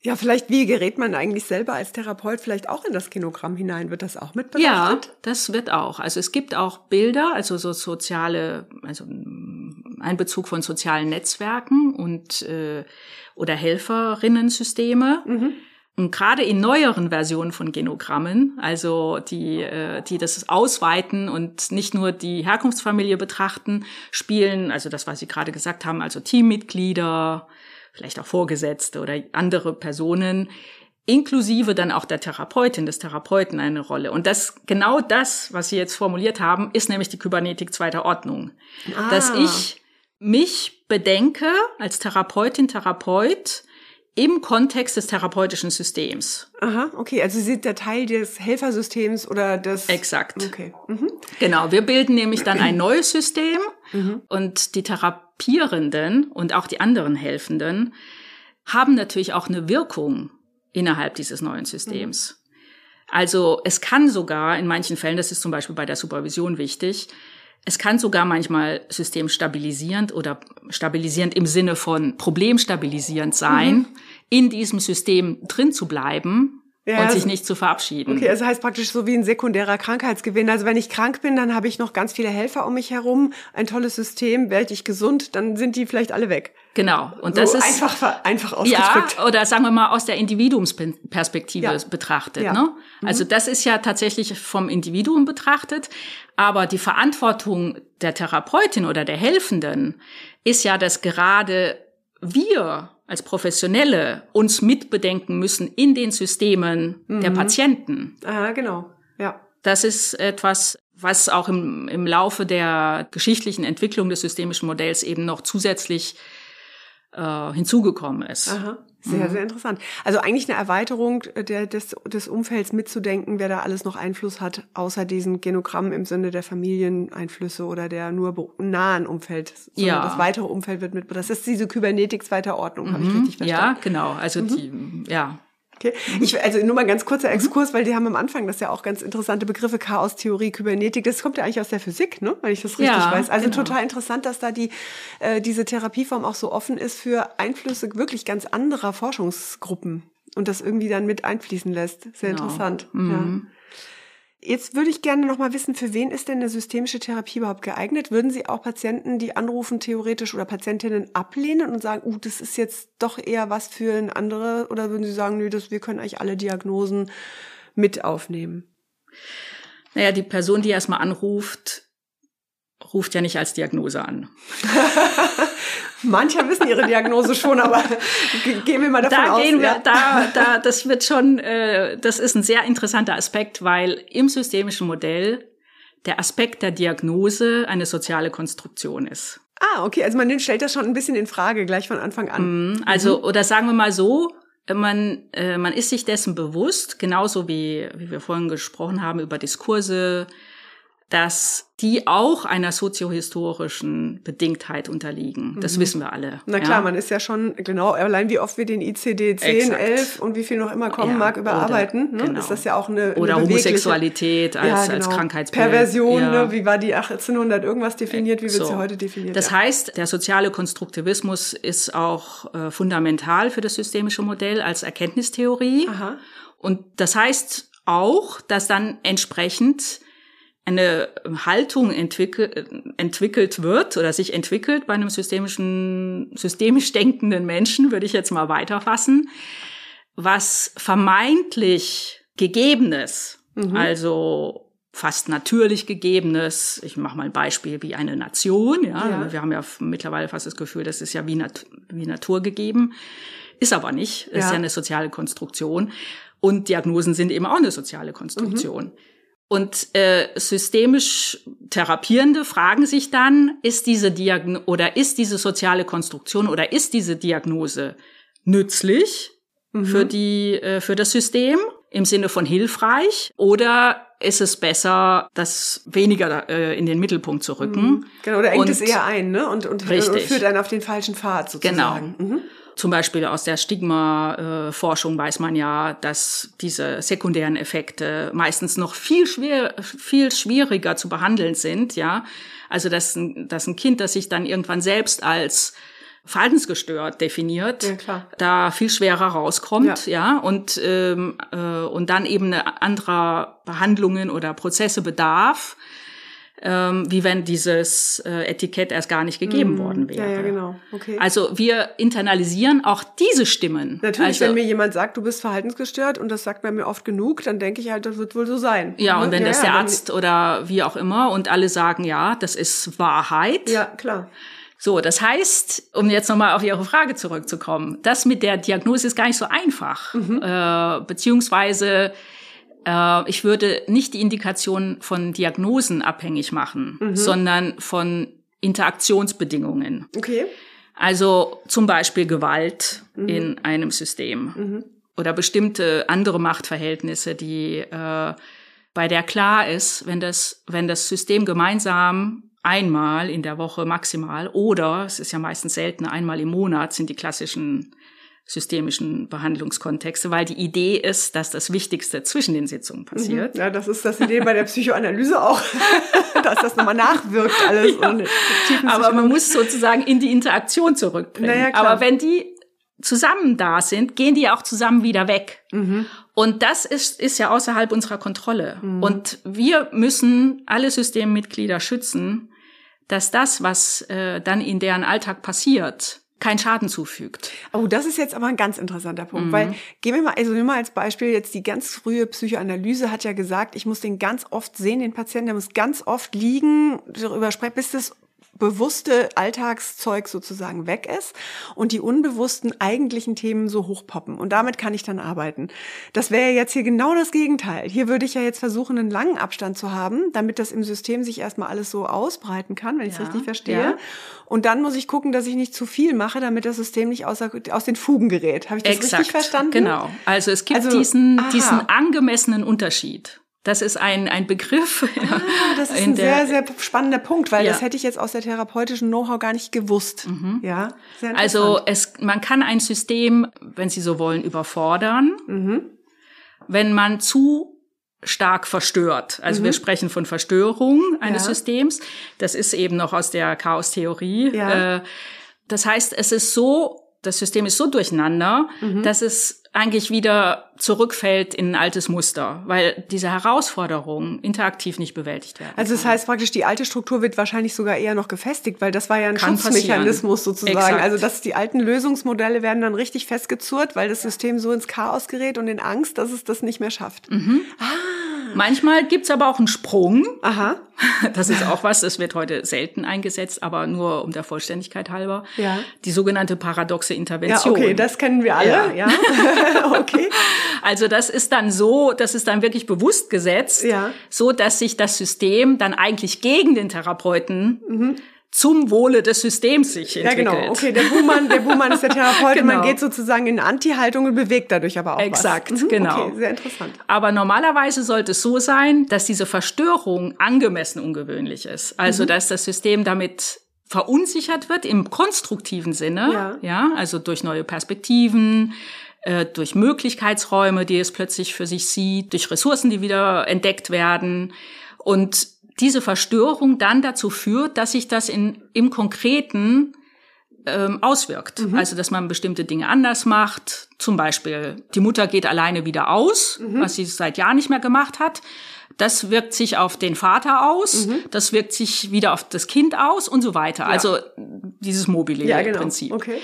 Ja, vielleicht, wie gerät man eigentlich selber als Therapeut vielleicht auch in das Kinogramm hinein? Wird das auch mit betrachtet? Ja, das wird auch. Also es gibt auch Bilder, also so soziale, also Einbezug von sozialen Netzwerken und äh, oder Helferinnensysteme. Mhm. Und gerade in neueren Versionen von Genogrammen, also die, äh, die das ausweiten und nicht nur die Herkunftsfamilie betrachten, spielen, also das, was Sie gerade gesagt haben, also Teammitglieder, vielleicht auch Vorgesetzte oder andere Personen, inklusive dann auch der Therapeutin, des Therapeuten eine Rolle. Und das, genau das, was Sie jetzt formuliert haben, ist nämlich die Kybernetik zweiter Ordnung. Ah. Dass ich mich bedenke als Therapeutin, Therapeut, im Kontext des therapeutischen Systems. Aha, okay. Also Sie sind der Teil des Helfersystems oder des. Exakt. Okay. Mhm. Genau. Wir bilden nämlich dann ein neues System mhm. und die Therapierenden und auch die anderen Helfenden haben natürlich auch eine Wirkung innerhalb dieses neuen Systems. Mhm. Also es kann sogar in manchen Fällen, das ist zum Beispiel bei der Supervision wichtig, es kann sogar manchmal systemstabilisierend oder stabilisierend im Sinne von problemstabilisierend sein, mhm. in diesem System drin zu bleiben ja, und sich nicht zu verabschieden. Okay, also heißt praktisch so wie ein sekundärer Krankheitsgewinn. Also wenn ich krank bin, dann habe ich noch ganz viele Helfer um mich herum, ein tolles System, werde ich gesund, dann sind die vielleicht alle weg. Genau. Und das ist einfach einfach ausgedrückt. Ja, oder sagen wir mal aus der Individuumsperspektive ja. betrachtet. Ja. Ne? Mhm. Also das ist ja tatsächlich vom Individuum betrachtet, aber die Verantwortung der Therapeutin oder der Helfenden ist ja, dass gerade wir als Professionelle uns mitbedenken müssen in den Systemen mhm. der Patienten. Ah, genau. Ja. Das ist etwas, was auch im, im Laufe der geschichtlichen Entwicklung des systemischen Modells eben noch zusätzlich äh, hinzugekommen ist. Aha. Sehr, mhm. sehr interessant. Also eigentlich eine Erweiterung der, des, des Umfelds mitzudenken, wer da alles noch Einfluss hat, außer diesen Genogramm im Sinne der Familieneinflüsse oder der nur nahen Umfeld. Ja. Das weitere Umfeld wird mit. Das ist diese Kybernetik zweiter Ordnung, mhm. habe ich richtig verstanden. Ja, genau. Also mhm. die, ja, Okay. Ich, also nur mal ganz kurzer mhm. Exkurs, weil die haben am Anfang das ja auch ganz interessante Begriffe, Chaos, Theorie, Kybernetik. Das kommt ja eigentlich aus der Physik, ne? wenn ich das richtig ja, weiß. Also genau. total interessant, dass da die, äh, diese Therapieform auch so offen ist für Einflüsse wirklich ganz anderer Forschungsgruppen und das irgendwie dann mit einfließen lässt. Sehr genau. interessant. Mhm. Ja. Jetzt würde ich gerne noch mal wissen, für wen ist denn eine systemische Therapie überhaupt geeignet? Würden Sie auch Patienten, die anrufen, theoretisch oder Patientinnen ablehnen und sagen, uh, das ist jetzt doch eher was für ein andere? Oder würden Sie sagen, nö, das, wir können eigentlich alle Diagnosen mit aufnehmen? Naja, die Person, die erstmal anruft, ruft ja nicht als Diagnose an. <laughs> Mancher wissen ihre Diagnose schon, aber gehen wir mal davon da aus. Gehen wir, ja. da, da, das wird schon, äh, das ist ein sehr interessanter Aspekt, weil im systemischen Modell der Aspekt der Diagnose eine soziale Konstruktion ist. Ah, okay, also man stellt das schon ein bisschen in Frage gleich von Anfang an. Mhm, also mhm. oder sagen wir mal so, man, äh, man ist sich dessen bewusst, genauso wie, wie wir vorhin gesprochen haben über Diskurse, dass die auch einer soziohistorischen Bedingtheit unterliegen. Das mhm. wissen wir alle. Na klar, ja. man ist ja schon, genau, allein wie oft wir den ICD 10, Exakt. 11 und wie viel noch immer kommen ja, mag, überarbeiten, oder, ne? genau. ist das ja auch eine, Oder eine Homosexualität als, ja, genau. als Krankheitsbild. Perversion, ne? wie war die 1800 irgendwas definiert, wie wird so. sie heute definiert? Das heißt, der soziale Konstruktivismus ist auch äh, fundamental für das systemische Modell als Erkenntnistheorie. Aha. Und das heißt auch, dass dann entsprechend eine Haltung entwickelt, entwickelt wird oder sich entwickelt bei einem systemischen, systemisch denkenden Menschen, würde ich jetzt mal weiterfassen, was vermeintlich Gegebenes, mhm. also fast natürlich Gegebenes, ich mache mal ein Beispiel wie eine Nation, ja, ja. wir haben ja mittlerweile fast das Gefühl, das ist ja wie, Nat wie Natur gegeben, ist aber nicht, ist ja. ja eine soziale Konstruktion und Diagnosen sind eben auch eine soziale Konstruktion. Mhm. Und äh, systemisch Therapierende fragen sich dann, ist diese Diagnose oder ist diese soziale Konstruktion oder ist diese Diagnose nützlich mhm. für die äh, für das System im Sinne von hilfreich oder ist es besser, das weniger äh, in den Mittelpunkt zu rücken? Mhm. Genau, oder engt und, es eher ein, ne? Und, und, und führt einen auf den falschen Pfad sozusagen. Genau. Mhm. Zum Beispiel aus der Stigma-Forschung weiß man ja, dass diese sekundären Effekte meistens noch viel schwer, viel schwieriger zu behandeln sind, ja. Also, dass ein, dass ein Kind, das sich dann irgendwann selbst als verhaltensgestört definiert, ja, da viel schwerer rauskommt, ja, ja. Und ähm, äh, und dann eben eine anderer Behandlungen oder Prozesse bedarf, ähm, wie wenn dieses äh, Etikett erst gar nicht gegeben mm, worden wäre. Ja, ja, genau. Okay. Also wir internalisieren auch diese Stimmen. Natürlich, also, wenn mir jemand sagt, du bist verhaltensgestört und das sagt man mir oft genug, dann denke ich halt, das wird wohl so sein. Ja, und ne? wenn ja, das der Arzt oder wie auch immer und alle sagen, ja, das ist Wahrheit. Ja, klar. So, das heißt, um jetzt nochmal auf Ihre Frage zurückzukommen, das mit der Diagnose ist gar nicht so einfach, mhm. äh, beziehungsweise ich würde nicht die Indikation von Diagnosen abhängig machen, mhm. sondern von Interaktionsbedingungen. Okay. Also zum Beispiel Gewalt mhm. in einem System mhm. oder bestimmte andere Machtverhältnisse, die äh, bei der klar ist, wenn das, wenn das System gemeinsam einmal in der Woche maximal oder es ist ja meistens selten einmal im Monat sind die klassischen systemischen Behandlungskontexte, weil die Idee ist, dass das Wichtigste zwischen den Sitzungen passiert. Mhm. Ja, das ist das Idee bei der Psychoanalyse auch, <laughs> dass das nochmal nachwirkt alles. Ja. Aber man muss sozusagen in die Interaktion zurückbringen. Naja. Aber wenn die zusammen da sind, gehen die auch zusammen wieder weg. Mhm. Und das ist, ist ja außerhalb unserer Kontrolle. Mhm. Und wir müssen alle Systemmitglieder schützen, dass das, was äh, dann in deren Alltag passiert, keinen Schaden zufügt. Oh, das ist jetzt aber ein ganz interessanter Punkt, mhm. weil gehen wir mal, also nimm mal als Beispiel jetzt die ganz frühe Psychoanalyse hat ja gesagt, ich muss den ganz oft sehen, den Patienten, der muss ganz oft liegen, darüber sprechen, bis das bewusste Alltagszeug sozusagen weg ist und die unbewussten eigentlichen Themen so hochpoppen. Und damit kann ich dann arbeiten. Das wäre jetzt hier genau das Gegenteil. Hier würde ich ja jetzt versuchen, einen langen Abstand zu haben, damit das im System sich erstmal alles so ausbreiten kann, wenn ich es ja, richtig verstehe. Ja. Und dann muss ich gucken, dass ich nicht zu viel mache, damit das System nicht außer, aus den Fugen gerät. Habe ich das Exakt, richtig verstanden? Genau. Also es gibt also, diesen, diesen angemessenen Unterschied. Das ist ein, ein Begriff. <laughs> Ah, das ist ein der, sehr, sehr spannender Punkt, weil ja. das hätte ich jetzt aus der therapeutischen Know-how gar nicht gewusst. Mhm. Ja, also es, man kann ein System, wenn Sie so wollen, überfordern, mhm. wenn man zu stark verstört. Also mhm. wir sprechen von Verstörung eines ja. Systems. Das ist eben noch aus der Chaos-Theorie. Ja. Äh, das heißt, es ist so das System ist so durcheinander, mhm. dass es eigentlich wieder zurückfällt in ein altes Muster, weil diese Herausforderungen interaktiv nicht bewältigt werden. Also das heißt praktisch, die alte Struktur wird wahrscheinlich sogar eher noch gefestigt, weil das war ja ein Kann Schutzmechanismus passieren. sozusagen. Exakt. Also dass die alten Lösungsmodelle werden dann richtig festgezurrt, weil das System so ins Chaos gerät und in Angst, dass es das nicht mehr schafft. Mhm. Ah. Manchmal gibt's aber auch einen Sprung. Aha. <laughs> Das ist auch was, das wird heute selten eingesetzt, aber nur um der Vollständigkeit halber. Ja. Die sogenannte paradoxe Intervention. Ja, okay, das kennen wir alle. Ja. ja. <laughs> <laughs> okay. Also das ist dann so, das ist dann wirklich bewusst gesetzt, ja. so dass sich das System dann eigentlich gegen den Therapeuten mhm zum Wohle des Systems sich entwickelt. Ja, genau. Okay, der Buhmann, der Buhmann ist der <laughs> Therapeut genau. und man geht sozusagen in Anti-Haltung und bewegt dadurch aber auch Exakt, was. Mhm, genau. Okay, sehr interessant. Aber normalerweise sollte es so sein, dass diese Verstörung angemessen ungewöhnlich ist. Also, mhm. dass das System damit verunsichert wird im konstruktiven Sinne, ja, ja also durch neue Perspektiven, äh, durch Möglichkeitsräume, die es plötzlich für sich sieht, durch Ressourcen, die wieder entdeckt werden. Und diese Verstörung dann dazu führt, dass sich das in, im Konkreten ähm, auswirkt. Mhm. Also, dass man bestimmte Dinge anders macht. Zum Beispiel, die Mutter geht alleine wieder aus, mhm. was sie seit Jahren nicht mehr gemacht hat. Das wirkt sich auf den Vater aus, mhm. das wirkt sich wieder auf das Kind aus und so weiter. Ja. Also dieses mobile ja, genau. Prinzip. Okay.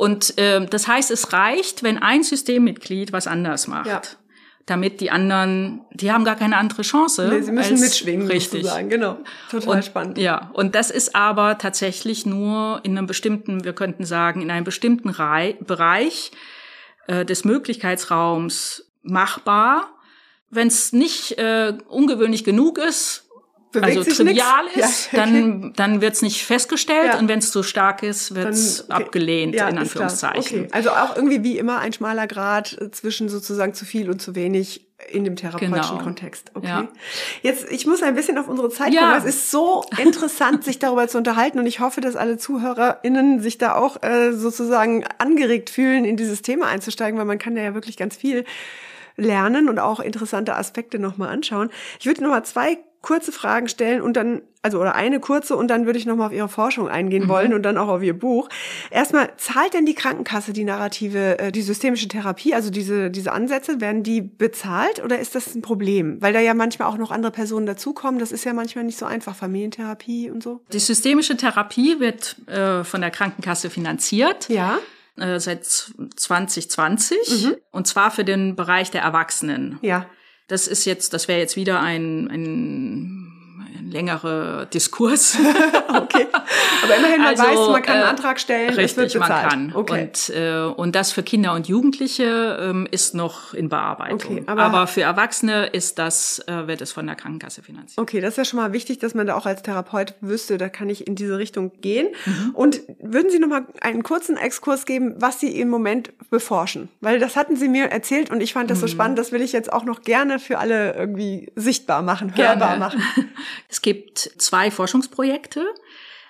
Und äh, das heißt, es reicht, wenn ein Systemmitglied was anders macht. Ja damit die anderen, die haben gar keine andere Chance. Nee, sie müssen als, mitschwingen, richtig. sozusagen, genau. Total und, spannend. Ja, und das ist aber tatsächlich nur in einem bestimmten, wir könnten sagen, in einem bestimmten Rei Bereich äh, des Möglichkeitsraums machbar. Wenn es nicht äh, ungewöhnlich genug ist, Bewegt also trivial nix? ist, <laughs> ja, okay. dann, dann wird es nicht festgestellt ja. und wenn es zu stark ist, wird es okay. abgelehnt, ja, in Anführungszeichen. Okay. Also auch irgendwie wie immer ein schmaler Grad zwischen sozusagen zu viel und zu wenig in dem therapeutischen genau. Kontext. Okay. Ja. Jetzt, ich muss ein bisschen auf unsere Zeit ja. kommen. Es ist so <laughs> interessant, sich darüber zu unterhalten und ich hoffe, dass alle ZuhörerInnen sich da auch äh, sozusagen angeregt fühlen, in dieses Thema einzusteigen, weil man kann ja wirklich ganz viel lernen und auch interessante Aspekte nochmal anschauen. Ich würde nochmal zwei kurze Fragen stellen und dann, also oder eine kurze und dann würde ich nochmal auf Ihre Forschung eingehen mhm. wollen und dann auch auf Ihr Buch. Erstmal, zahlt denn die Krankenkasse die narrative, äh, die systemische Therapie, also diese, diese Ansätze, werden die bezahlt oder ist das ein Problem? Weil da ja manchmal auch noch andere Personen dazukommen, das ist ja manchmal nicht so einfach, Familientherapie und so. Die systemische Therapie wird äh, von der Krankenkasse finanziert. Ja äh, seit 2020 mhm. und zwar für den Bereich der Erwachsenen. Ja. Das ist jetzt, das wäre jetzt wieder ein, ein ein längerer Diskurs. <laughs> okay. Aber immerhin, man also, weiß, man kann einen äh, Antrag stellen, richtig, man kann. Okay. Und, äh, und das für Kinder und Jugendliche ähm, ist noch in Bearbeitung. Okay, aber, aber für Erwachsene ist das, äh, wird es von der Krankenkasse finanziert. Okay, das ist ja schon mal wichtig, dass man da auch als Therapeut wüsste, da kann ich in diese Richtung gehen. Mhm. Und würden Sie noch mal einen kurzen Exkurs geben, was Sie im Moment beforschen? Weil das hatten Sie mir erzählt und ich fand das mhm. so spannend, das will ich jetzt auch noch gerne für alle irgendwie sichtbar machen, hörbar gerne. machen. <laughs> Es gibt zwei Forschungsprojekte.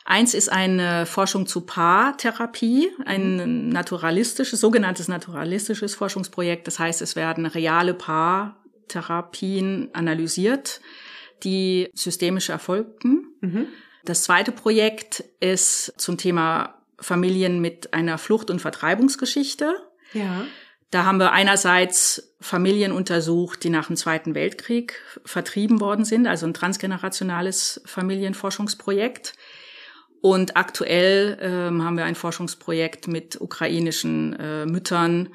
Eins ist eine Forschung zu Paartherapie, ein naturalistisches, sogenanntes naturalistisches Forschungsprojekt. Das heißt, es werden reale Paartherapien analysiert, die systemisch erfolgten. Mhm. Das zweite Projekt ist zum Thema Familien mit einer Flucht- und Vertreibungsgeschichte. Ja. Da haben wir einerseits Familien untersucht, die nach dem Zweiten Weltkrieg vertrieben worden sind, also ein transgenerationales Familienforschungsprojekt. Und aktuell ähm, haben wir ein Forschungsprojekt mit ukrainischen äh, Müttern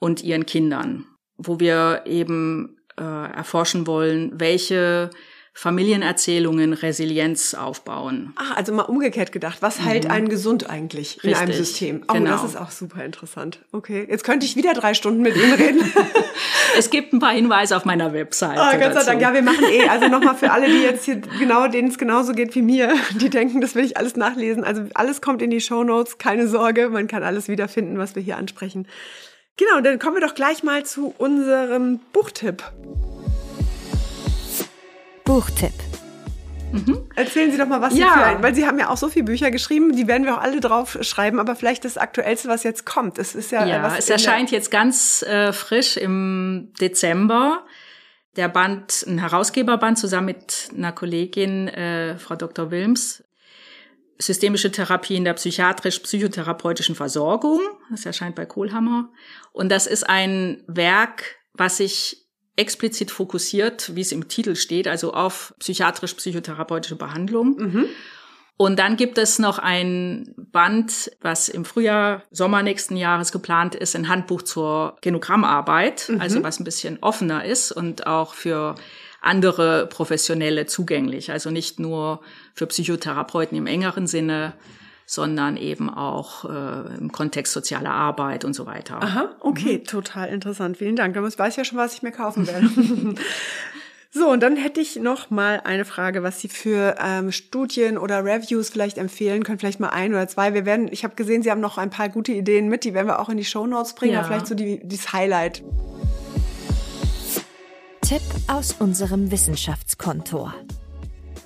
und ihren Kindern, wo wir eben äh, erforschen wollen, welche Familienerzählungen Resilienz aufbauen. Ach, also mal umgekehrt gedacht. Was mhm. hält einen gesund eigentlich in einem System? Oh, genau. das ist auch super interessant. Okay, jetzt könnte ich wieder drei Stunden mit Ihnen reden. <laughs> es gibt ein paar Hinweise auf meiner Website. Oh, Gott sei Dank. Ja, wir machen eh. Also nochmal für alle, die jetzt hier genau, denen es genauso geht wie mir, die denken, das will ich alles nachlesen. Also alles kommt in die Show Notes. Keine Sorge, man kann alles wiederfinden, was wir hier ansprechen. Genau, dann kommen wir doch gleich mal zu unserem Buchtipp. Buchtipp. Mhm. Erzählen Sie doch mal, was ja. Sie für ein, weil Sie haben ja auch so viele Bücher geschrieben, die werden wir auch alle drauf schreiben, aber vielleicht das Aktuellste, was jetzt kommt. Es ist ja, ja was es erscheint jetzt ganz äh, frisch im Dezember. Der Band, ein Herausgeberband zusammen mit einer Kollegin, äh, Frau Dr. Wilms. Systemische Therapie in der psychiatrisch-psychotherapeutischen Versorgung. Das erscheint bei Kohlhammer. Und das ist ein Werk, was sich explizit fokussiert, wie es im Titel steht, also auf psychiatrisch-psychotherapeutische Behandlung. Mhm. Und dann gibt es noch ein Band, was im Frühjahr, Sommer nächsten Jahres geplant ist, ein Handbuch zur Genogrammarbeit, mhm. also was ein bisschen offener ist und auch für andere Professionelle zugänglich. Also nicht nur für Psychotherapeuten im engeren Sinne, sondern eben auch äh, im Kontext sozialer Arbeit und so weiter. Aha, okay, mhm. total interessant. Vielen Dank. Damit weiß ich ja schon, was ich mir kaufen <laughs> werde. <laughs> so, und dann hätte ich noch mal eine Frage, was Sie für ähm, Studien oder Reviews vielleicht empfehlen können, vielleicht mal ein oder zwei. Wir werden, ich habe gesehen, Sie haben noch ein paar gute Ideen mit, die werden wir auch in die Show Notes bringen, ja. aber vielleicht so die, dieses Highlight. Tipp aus unserem Wissenschaftskontor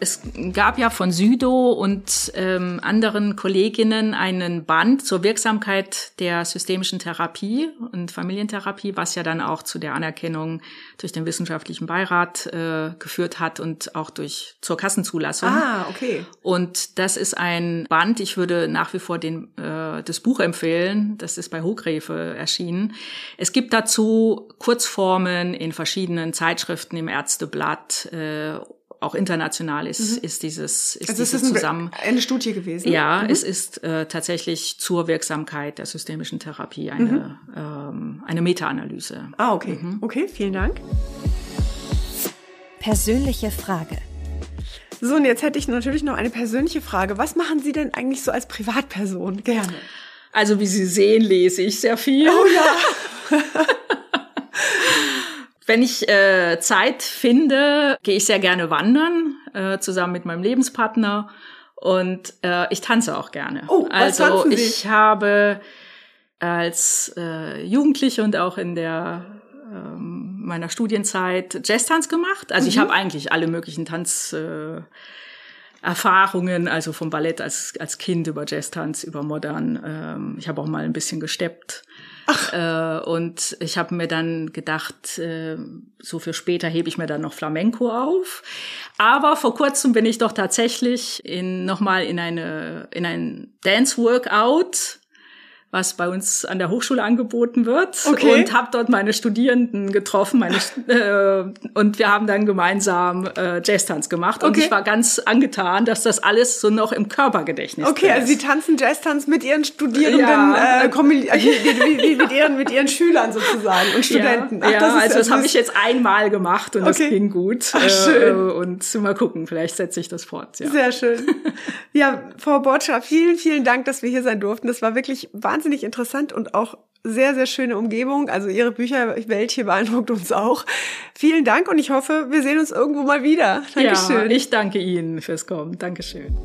es gab ja von Südo und ähm, anderen Kolleginnen einen Band zur Wirksamkeit der systemischen Therapie und Familientherapie, was ja dann auch zu der Anerkennung durch den wissenschaftlichen Beirat äh, geführt hat und auch durch zur Kassenzulassung. Ah, okay. Und das ist ein Band. Ich würde nach wie vor den, äh, das Buch empfehlen. Das ist bei Hochgräfe erschienen. Es gibt dazu Kurzformen in verschiedenen Zeitschriften im Ärzteblatt. Äh, auch international ist, mhm. ist dieses, ist also dieses ist zusammen. Eine Studie gewesen. Ja, mhm. es ist äh, tatsächlich zur Wirksamkeit der systemischen Therapie eine, mhm. ähm, eine Meta-Analyse. Ah, okay. Mhm. Okay, vielen Dank. Persönliche Frage. So, und jetzt hätte ich natürlich noch eine persönliche Frage. Was machen Sie denn eigentlich so als Privatperson gerne? Also, wie Sie sehen, lese ich sehr viel. Oh ja. <laughs> Wenn ich äh, Zeit finde, gehe ich sehr gerne wandern, äh, zusammen mit meinem Lebenspartner. Und äh, ich tanze auch gerne. Oh, was also Sie? ich habe als äh, Jugendliche und auch in der ähm, meiner Studienzeit Jazztanz gemacht. Also mhm. ich habe eigentlich alle möglichen Tanz äh, Erfahrungen, also vom Ballett als, als Kind über Jazztanz, über Modern. Ähm, ich habe auch mal ein bisschen gesteppt. Äh, und ich habe mir dann gedacht, äh, so für später hebe ich mir dann noch Flamenco auf. Aber vor kurzem bin ich doch tatsächlich in nochmal in eine in ein Dance Workout was bei uns an der Hochschule angeboten wird okay. und habe dort meine Studierenden getroffen meine, äh, und wir haben dann gemeinsam äh, Jazztanz gemacht und ich war ganz angetan, dass das alles so noch im Körpergedächtnis ist. Okay, also Sie tanzen Jazztanz mit Ihren Studierenden, ja. äh, wie, mit, ihren, mit Ihren Schülern sozusagen und Studenten. Ach, ja, das also das habe ich jetzt einmal gemacht und okay. das ging gut. Ach, schön. Äh, und mal gucken, vielleicht setze ich das fort. Ja. Sehr schön. <laughs> Ja, Frau Bortscher, vielen, vielen Dank, dass wir hier sein durften. Das war wirklich wahnsinnig wahnsinnig interessant und auch sehr, sehr schöne Umgebung. Also Ihre Bücherwelt hier beeindruckt uns auch. Vielen Dank und ich hoffe, wir sehen uns irgendwo mal wieder. Dankeschön. Ja, ich danke Ihnen fürs Kommen. Dankeschön.